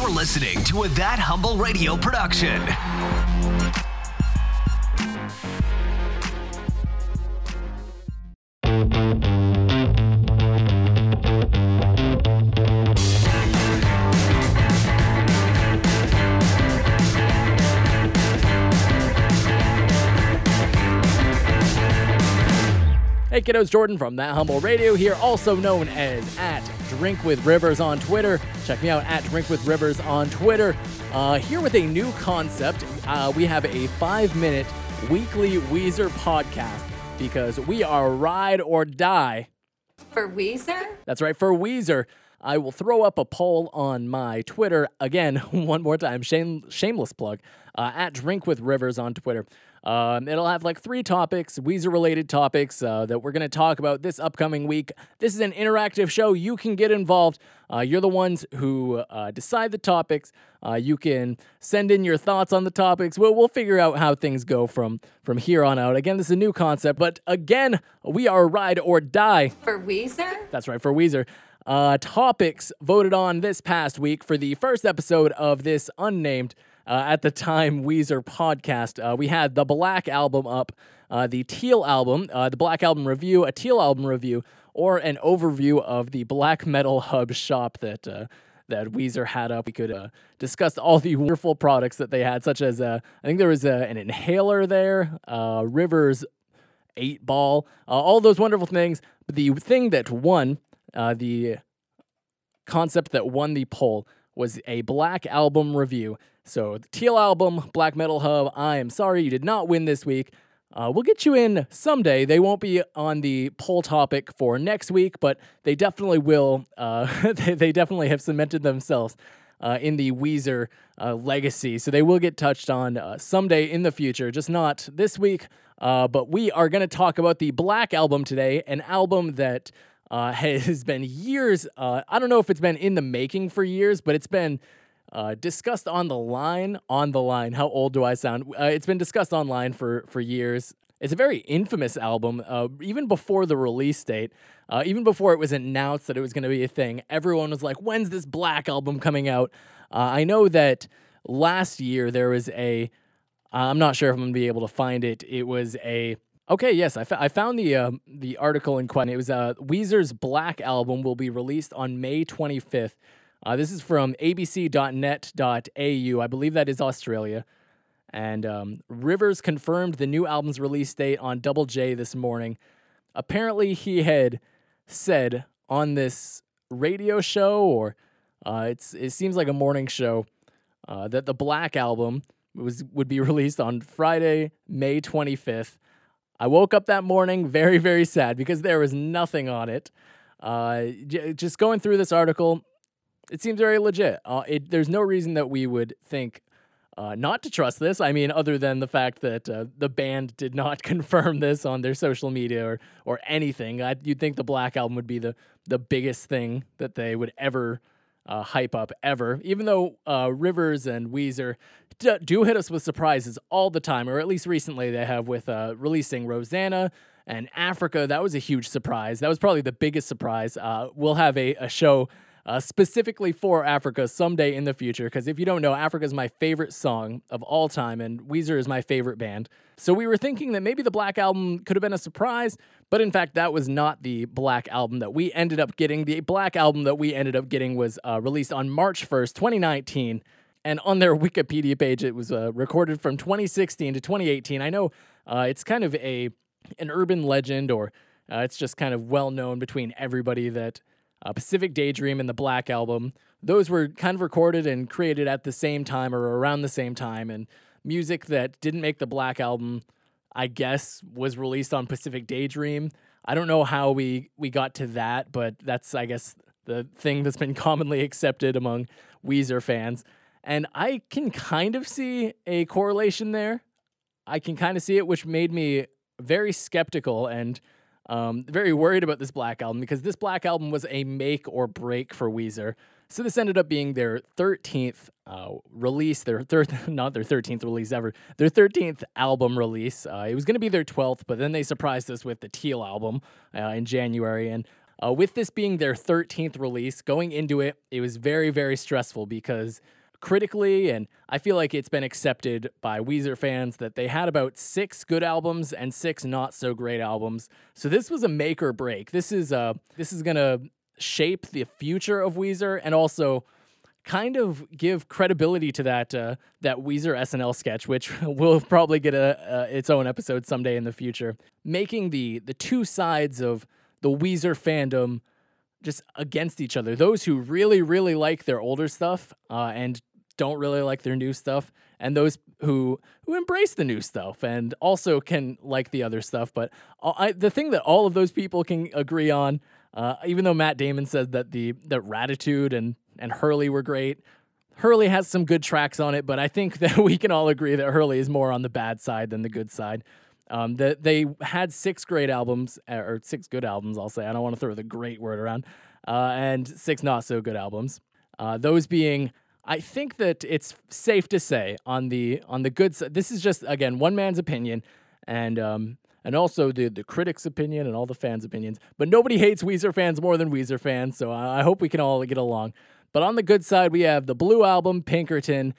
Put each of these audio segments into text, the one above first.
You're listening to a That Humble Radio production. Hey kiddos, Jordan from That Humble Radio here, also known as at Drink with Rivers on Twitter. Check me out at Drink with Rivers on Twitter. Uh, here with a new concept, uh, we have a five-minute weekly Weezer podcast because we are ride or die. For Weezer? That's right, for Weezer. I will throw up a poll on my Twitter again, one more time. Shame, shameless plug uh, at Drink with Rivers on Twitter. Um, it'll have like three topics, Weezer related topics uh, that we're going to talk about this upcoming week. This is an interactive show. You can get involved. Uh, you're the ones who uh, decide the topics. Uh, you can send in your thoughts on the topics. We'll, we'll figure out how things go from, from here on out. Again, this is a new concept, but again, we are ride or die. For Weezer? That's right, for Weezer. Uh, topics voted on this past week for the first episode of this unnamed uh, at the time Weezer podcast. Uh, we had the Black Album up, uh, the Teal Album, uh, the Black Album review, a Teal Album review, or an overview of the Black Metal Hub shop that uh, that Weezer had up. We could uh, discuss all the wonderful products that they had, such as I think there was an inhaler there, Rivers eight ball, all those wonderful things. But the thing that won, the concept that won the poll was a Black Album review. So the Teal Album, Black Metal Hub. I am sorry you did not win this week. Uh, we'll get you in someday. They won't be on the poll topic for next week, but they definitely will. Uh, they, they definitely have cemented themselves uh, in the Weezer uh, legacy. So they will get touched on uh, someday in the future, just not this week. Uh, but we are going to talk about the Black Album today, an album that uh, has been years. Uh, I don't know if it's been in the making for years, but it's been uh, discussed on the line. On the line. How old do I sound? Uh, it's been discussed online for for years. It's a very infamous album. Uh, even before the release date, uh, even before it was announced that it was going to be a thing, everyone was like, "When's this Black album coming out?" I know that last year there was a. I'm not sure if I'm gonna be able to find it. It was a Okay, yes, I, I found the uh, the article in question. It was uh, Weezer's Black album will be released on May 25th. Uh, this is from abc.net.au. I believe that is Australia. And um, Rivers confirmed the new album's release date on Double J this morning. Apparently, he had said on this radio show, or uh, it's it seems like a morning show, uh, that the Black album was would be released on Friday, May 25th. I woke up that morning very, very sad because there was nothing on it. Uh, j- just going through this article, it seems very legit. Uh, it, there's no reason that we would think uh, not to trust this. I mean, other than the fact that uh, the band did not confirm this on their social media or or anything. I, you'd think the Black Album would be the the biggest thing that they would ever uh, hype up ever. Even though uh, Rivers and Weezer do hit us with surprises all the time, or at least recently they have with uh, releasing Rosanna and Africa. That was a huge surprise. That was probably the biggest surprise. Uh, we'll have a, a show uh, specifically for Africa someday in the future. Because if you don't know, Africa is my favorite song of all time, and Weezer is my favorite band. So we were thinking that maybe the Black Album could have been a surprise, but in fact, that was not the Black Album that we ended up getting. The Black Album that we ended up getting was uh, released on March 1st, 2019. And on their Wikipedia page, it was uh, recorded from 2016 to 2018. I know uh, it's kind of a an urban legend, or uh, it's just kind of well known between everybody that uh, Pacific Daydream and the Black Album. Those were kind of recorded and created at the same time or around the same time. And music that didn't make the Black Album, I guess, was released on Pacific Daydream. I don't know how we, we got to that, but that's, I guess, the thing that's been commonly accepted among Weezer fans. And I can kind of see a correlation there. I can kind of see it, which made me very skeptical and um, very worried about this Black Album because this Black Album was a make or break for Weezer. So this ended up being their 13th uh, release, their third, not their 13th release ever, their 13th album release. Uh, it was going to be their 12th, but then they surprised us with the Teal album uh, in January. And Uh, with this being their 13th release, going into it, it was very, very stressful because critically, and I feel like it's been accepted by Weezer fans that they had about six good albums and six not so great albums. So this was a make or break. This is uh this is gonna shape the future of Weezer and also kind of give credibility to that uh, that Weezer SNL sketch, which will probably get a, its own episode someday in the future, making the the two sides of the Weezer fandom just against each other. Those who really, really like their older stuff uh, and don't really like their new stuff, and those who who embrace the new stuff and also can like the other stuff. But I, the thing that all of those people can agree on, uh, even though Matt Damon said that the that Raditude and and Hurley were great. Hurley has some good tracks on it, but I think that we can all agree that Hurley is more on the bad side than the good side. Um, that they had six great albums, uh, or six good albums, I'll say. I don't want to throw the great word around, uh, and six not so good albums. Uh, those being, I think that it's safe to say on the on the good side. This is just again one man's opinion, and um, and also the the critics' opinion and all the fans' opinions. But nobody hates Weezer fans more than Weezer fans, so I, I hope we can all get along. But on the good side, we have the blue album, Pinkerton,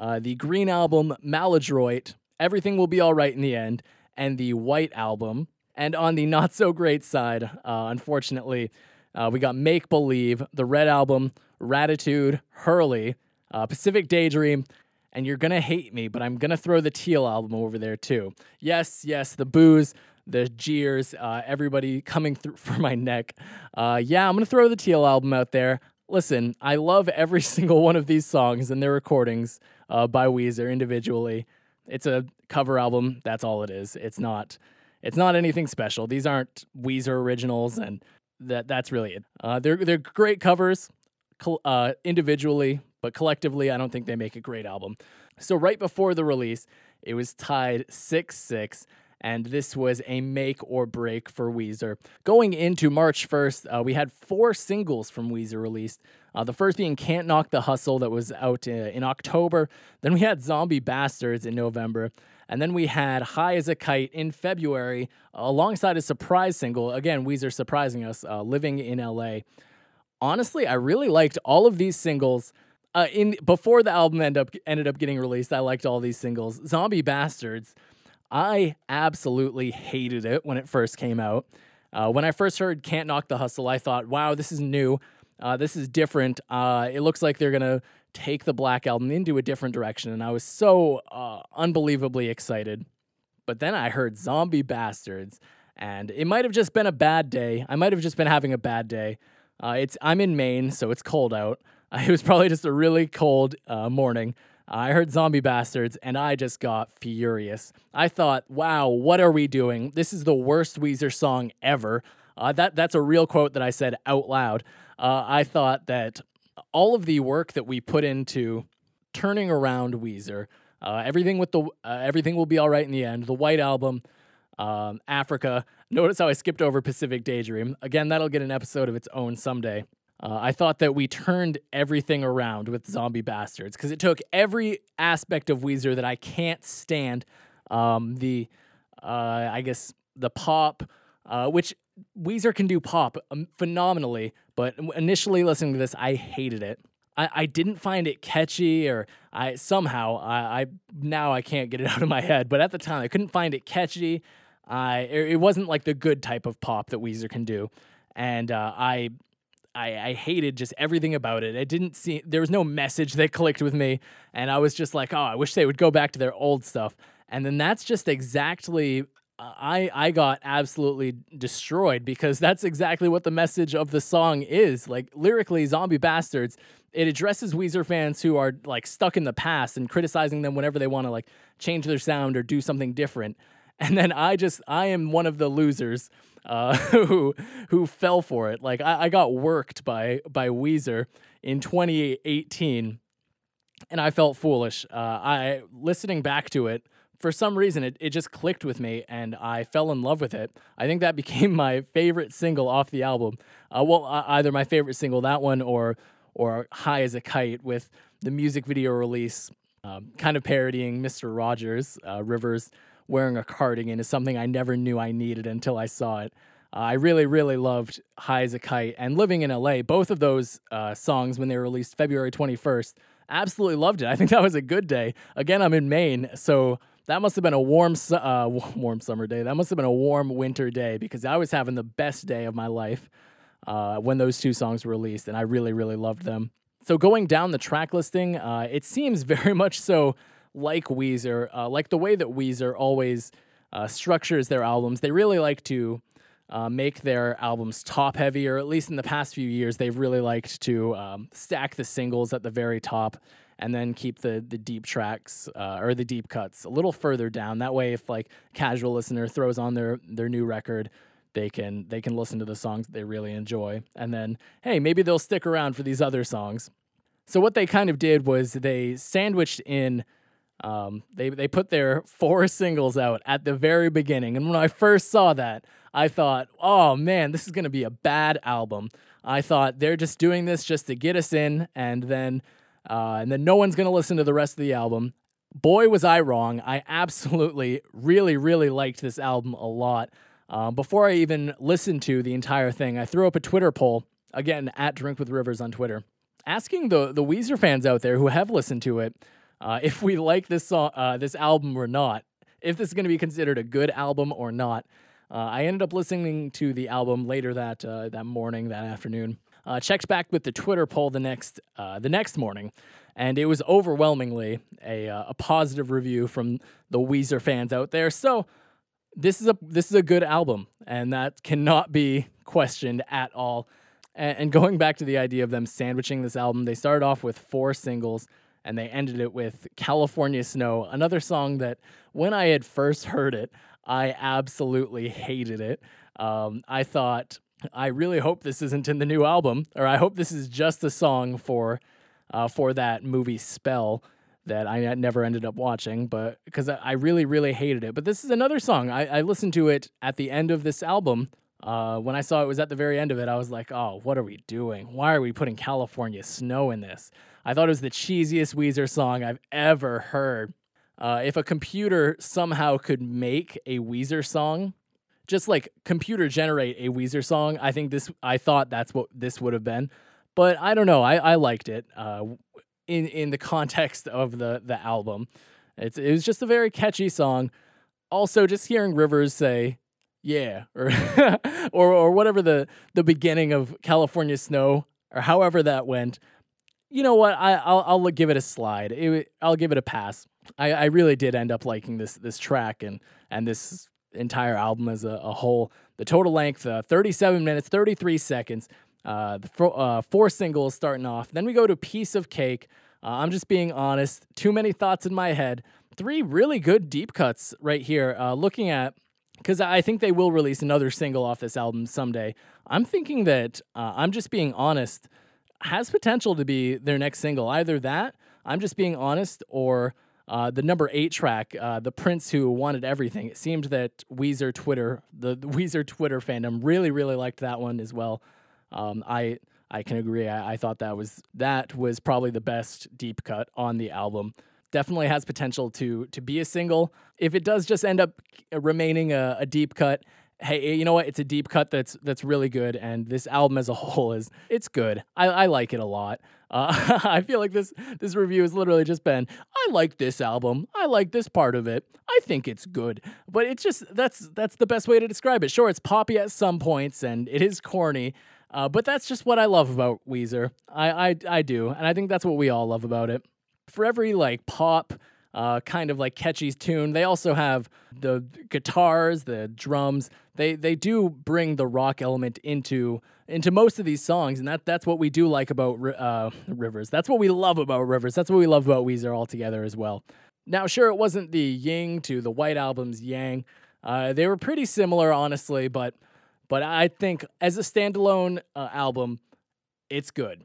uh, the green album, Maladroit, Everything Will Be All Right in the End, and the white album. And on the not so great side, uh, unfortunately, uh, we got Make Believe, the red album, Raditude, Hurley, uh, Pacific Daydream, and you're gonna hate me, but I'm gonna throw the Teal album over there too. Yes, yes, the booze, the jeers, uh, everybody coming through for my neck. Uh, yeah, I'm gonna throw the Teal album out there listen, I love every single one of these songs and their recordings uh, by Weezer individually. It's a cover album. That's all it is. It's not. It's not anything special. These aren't Weezer originals, and that that's really it. Uh, they're they're great covers, uh, individually, but collectively, I don't think they make a great album. So right before the release, it was tied six six and this was a make or break for Weezer. Going into March 1st, uh, we had four singles from Weezer released. Uh, the first being Can't Knock the Hustle, that was out uh, in October. Then we had Zombie Bastards in November. And then we had High as a Kite in February, alongside a surprise single. Again, Weezer surprising us, uh, Living in LA. Honestly, I really liked all of these singles. Uh, in before the album ended up ended up getting released, I liked all these singles. Zombie Bastards I absolutely hated it when it first came out. Uh, when I first heard Can't Knock the Hustle, I thought, wow, this is new. Uh, this is different. Uh, it looks like they're to take the Black Album into a different direction. And I was so uh, unbelievably excited. But then I heard Zombie Bastards, and it might have just been a bad day. I might have just been having a bad day. Uh, it's I'm in Maine, so it's cold out. it was probably just a really cold uh, morning. I heard Zombie Bastards and I just got furious. I thought, wow, what are we doing? This is the worst Weezer song ever. Uh, that that's a real quote that I said out loud. Uh, I thought that all of the work that we put into turning around Weezer, uh, everything with the uh, everything will be all right in the end. The White Album, um, Africa. Notice how I skipped over Pacific Daydream. Again, that'll get an episode of its own someday. Uh, I thought that we turned everything around with Zombie Bastards because it took every aspect of Weezer that I can't stand. Um, the, uh, I guess, the pop, uh, which Weezer can do pop um, phenomenally, but initially listening to this, I hated it. I, I didn't find it catchy, or I somehow I, I now I can't get it out of my head. But at the time, I couldn't find it catchy. I it wasn't like the good type of pop that Weezer can do, and uh, I I, I hated just everything about it. It didn't see there was no message that clicked with me, and I was just like, oh, I wish they would go back to their old stuff. And then that's just exactly I I got absolutely destroyed because that's exactly what the message of the song is. Like lyrically, Zombie Bastards, it addresses Weezer fans who are like stuck in the past and criticizing them whenever they want to like change their sound or do something different. And then I just I am one of the losers uh, who who fell for it. Like I, I got worked by by Weezer in 2018, and I felt foolish. Uh, I listening back to it for some reason it, it just clicked with me and I fell in love with it. I think that became my favorite single off the album. Uh, well, uh, either my favorite single, that one, or or High as a Kite with the music video release, um, kind of parodying Mr. Rogers, uh, Rivers wearing a cardigan is something I never knew I needed until I saw it. Uh, I really, really loved High as a Kite and Living in LA. Both of those uh, songs, when they were released February 21st, absolutely loved it. I think that was a good day. Again, I'm in Maine, so that must have been a warm, uh, warm summer day. That must have been a warm winter day because I was having the best day of my life uh, when those two songs were released, and I really, really loved them. So going down the track listing, uh, it seems very much so like Weezer, uh, like the way that Weezer always uh, structures their albums. They really like to uh, make their albums top heavy, or at least in the past few years, they've really liked to um, stack the singles at the very top and then keep the the deep tracks uh, or the deep cuts a little further down. That way, if like casual listener throws on their their new record, they can they can listen to the songs they really enjoy, and then hey, maybe they'll stick around for these other songs. So what they kind of did was they sandwiched in. Um, they they put their four singles out at the very beginning, and when I first saw that, I thought, oh man, this is gonna be a bad album. I thought they're just doing this just to get us in, and then uh, and then no one's gonna listen to the rest of the album. Boy, was I wrong. I absolutely, really, really liked this album a lot. Uh, before I even listened to the entire thing, I threw up a Twitter poll again at Drink with Rivers on Twitter, asking the the Weezer fans out there who have listened to it uh, if we like this song, uh, this album or not, if this is going to be considered a good album or not. Uh, I ended up listening to the album later that uh, that morning, that afternoon. Uh, checked back with the Twitter poll the next uh, the next morning, and it was overwhelmingly a uh, a positive review from the Weezer fans out there. So this is a this is a good album, and that cannot be questioned at all. And, and going back to the idea of them sandwiching this album, they started off with four singles and they ended it with California Snow, another song that when I had first heard it, I absolutely hated it. Um, I thought, I really hope this isn't in the new album, or I hope this is just a song for uh, for that movie Spell that I never ended up watching, but because I really, really hated it. But this is another song. I, I listened to it at the end of this album. Uh, when I saw it was at the very end of it, I was like, oh, what are we doing? Why are we putting California Snow in this? I thought it was the cheesiest Weezer song I've ever heard. Uh, if a computer somehow could make a Weezer song, just like computer generate a Weezer song, I think this, I thought that's what this would have been. But I don't know. I, I liked it uh, in in the context of the the album. It's it was just a very catchy song. Also, just hearing Rivers say "yeah" or or or whatever the the beginning of California Snow or however that went. You know what? I I'll I'll give it a slide. It, I'll give it a pass. I, I really did end up liking this this track and and this entire album as a, a whole. The total length, uh, 37 minutes, 33 seconds. Uh, the uh, four singles starting off. Then we go to Piece of Cake. Uh, I'm just being honest. Too many thoughts in my head. Three really good deep cuts right here. Uh, looking at, because I think they will release another single off this album someday. I'm thinking that uh, I'm just being honest has potential to be their next single. Either that, I'm just being honest, or uh, the number eight track, uh, the Prince who wanted everything. It seemed that Weezer Twitter, the, the Weezer Twitter fandom, really, really liked that one as well. Um, I I can agree. I, I, thought that was that was probably the best deep cut on the album. Definitely has potential to to be a single. If it does just end up remaining a, a deep cut, hey, you know what? It's a deep cut that's that's really good, and this album as a whole is it's good. I, I like it a lot. Uh, I feel like this this review has literally just been I like this album. I like this part of it. I think it's good, but it's just that's that's the best way to describe it. Sure, it's poppy at some points, and it is corny. Uh, but that's just what I love about Weezer. I, I I do, and I think that's what we all love about it. For every like pop uh, kind of like catchy tune. They also have the guitars, the drums. They they do bring the rock element into into most of these songs, and that that's what we do like about uh, Rivers. That's what we love about Rivers. That's what we love about Weezer altogether as well. Now, sure, it wasn't the Ying to the White Album's Yang. Uh, they were pretty similar, honestly, but but I think as a standalone uh, album, it's good.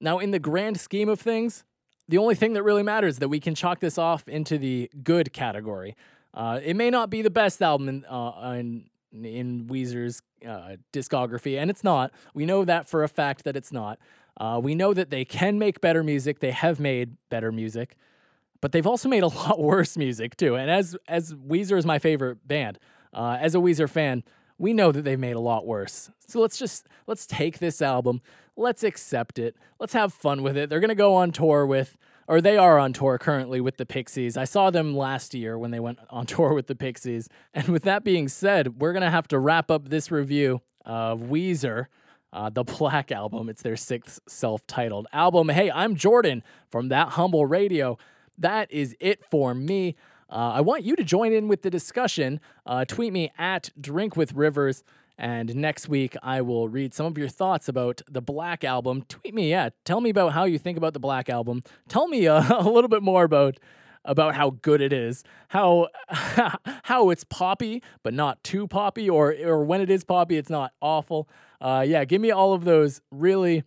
Now, in the grand scheme of things, the only thing that really matters that we can chalk this off into the good category. Uh, it may not be the best album in, uh, in, in Weezer's uh, discography, and it's not. We know that for a fact that it's not. Uh, we know that they can make better music. They have made better music, but they've also made a lot worse music too. And as as Weezer is my favorite band, uh, as a Weezer fan, we know that they've made a lot worse. So let's just let's take this album, let's accept it, let's have fun with it. They're gonna go on tour with, or they are on tour currently with the Pixies. I saw them last year when they went on tour with the Pixies. And with that being said, we're gonna have to wrap up this review of Weezer. Uh, the Black Album. It's their sixth self titled album. Hey, I'm Jordan from That Humble Radio. That is it for me. Uh, I want you to join in with the discussion. Uh, tweet me at Drink with Rivers. And next week, I will read some of your thoughts about the Black Album. Tweet me, yeah. Tell me about how you think about the Black Album. Tell me uh, a little bit more about about how good it is, how how it's poppy but not too poppy, or or when it is poppy, it's not awful. Uh, yeah, give me all of those really,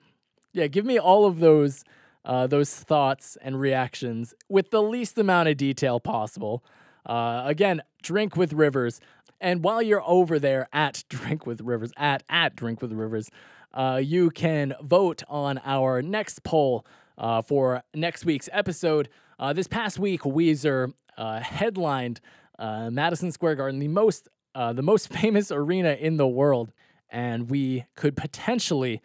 yeah, give me all of those uh, those thoughts and reactions with the least amount of detail possible. Uh, again, drink with Rivers, and while you're over there at Drink with Rivers at at Drink with Rivers, uh, you can vote on our next poll uh, for next week's episode. Uh, this past week, Weezer uh, headlined uh, Madison Square Garden, the most uh, the most famous arena in the world, and we could potentially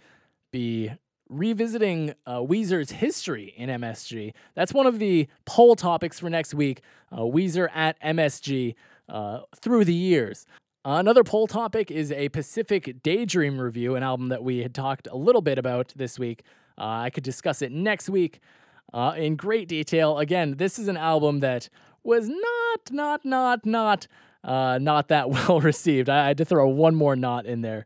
be revisiting uh, Weezer's history in MSG. That's one of the poll topics for next week. Weezer at MSG uh, through the years. Another poll topic is a Pacific Daydream review, an album that we had talked a little bit about this week. Uh, I could discuss it next week uh, in great detail. Again, this is an album that was not, not, not, not, uh, not that well received. I had to throw one more not in there.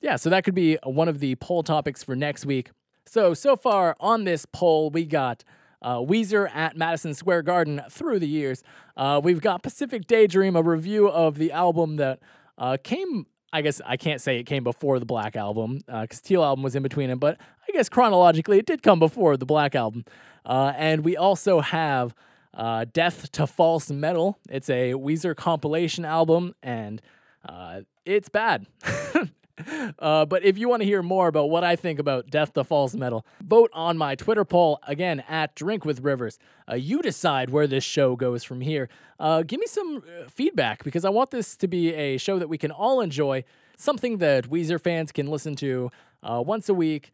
Yeah, so that could be one of the poll topics for next week. So, so far on this poll, we got uh, Weezer at Madison Square Garden through the years. Uh, we've got Pacific Daydream, a review of the album that uh, came. I guess I can't say it came before the Black Album because Teal Album was in between them, but I guess chronologically it did come before the Black Album. Uh, and we also have uh, Death to False Metal. It's a Weezer compilation album, and uh, it's bad. Uh, but if you want to hear more about what I think about Death to False Metal, vote on my Twitter poll again at Drink with Rivers. Uh, you decide where this show goes from here. Uh, give me some uh, feedback because I want this to be a show that we can all enjoy, something that Weezer fans can listen to uh, once a week.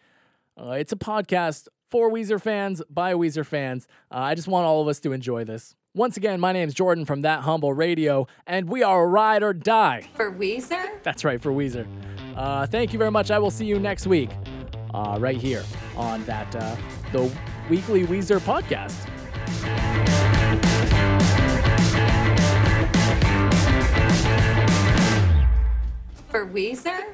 Uh, it's a podcast for Weezer fans by Weezer fans. I just want all of us to enjoy this. Once again, my name is Jordan from That Humble Radio, and we are ride or die. For Weezer? That's right, for Weezer. Uh, thank you very much. I will see you next week, uh, right here on that uh, the weekly Weezer podcast. For Weezer?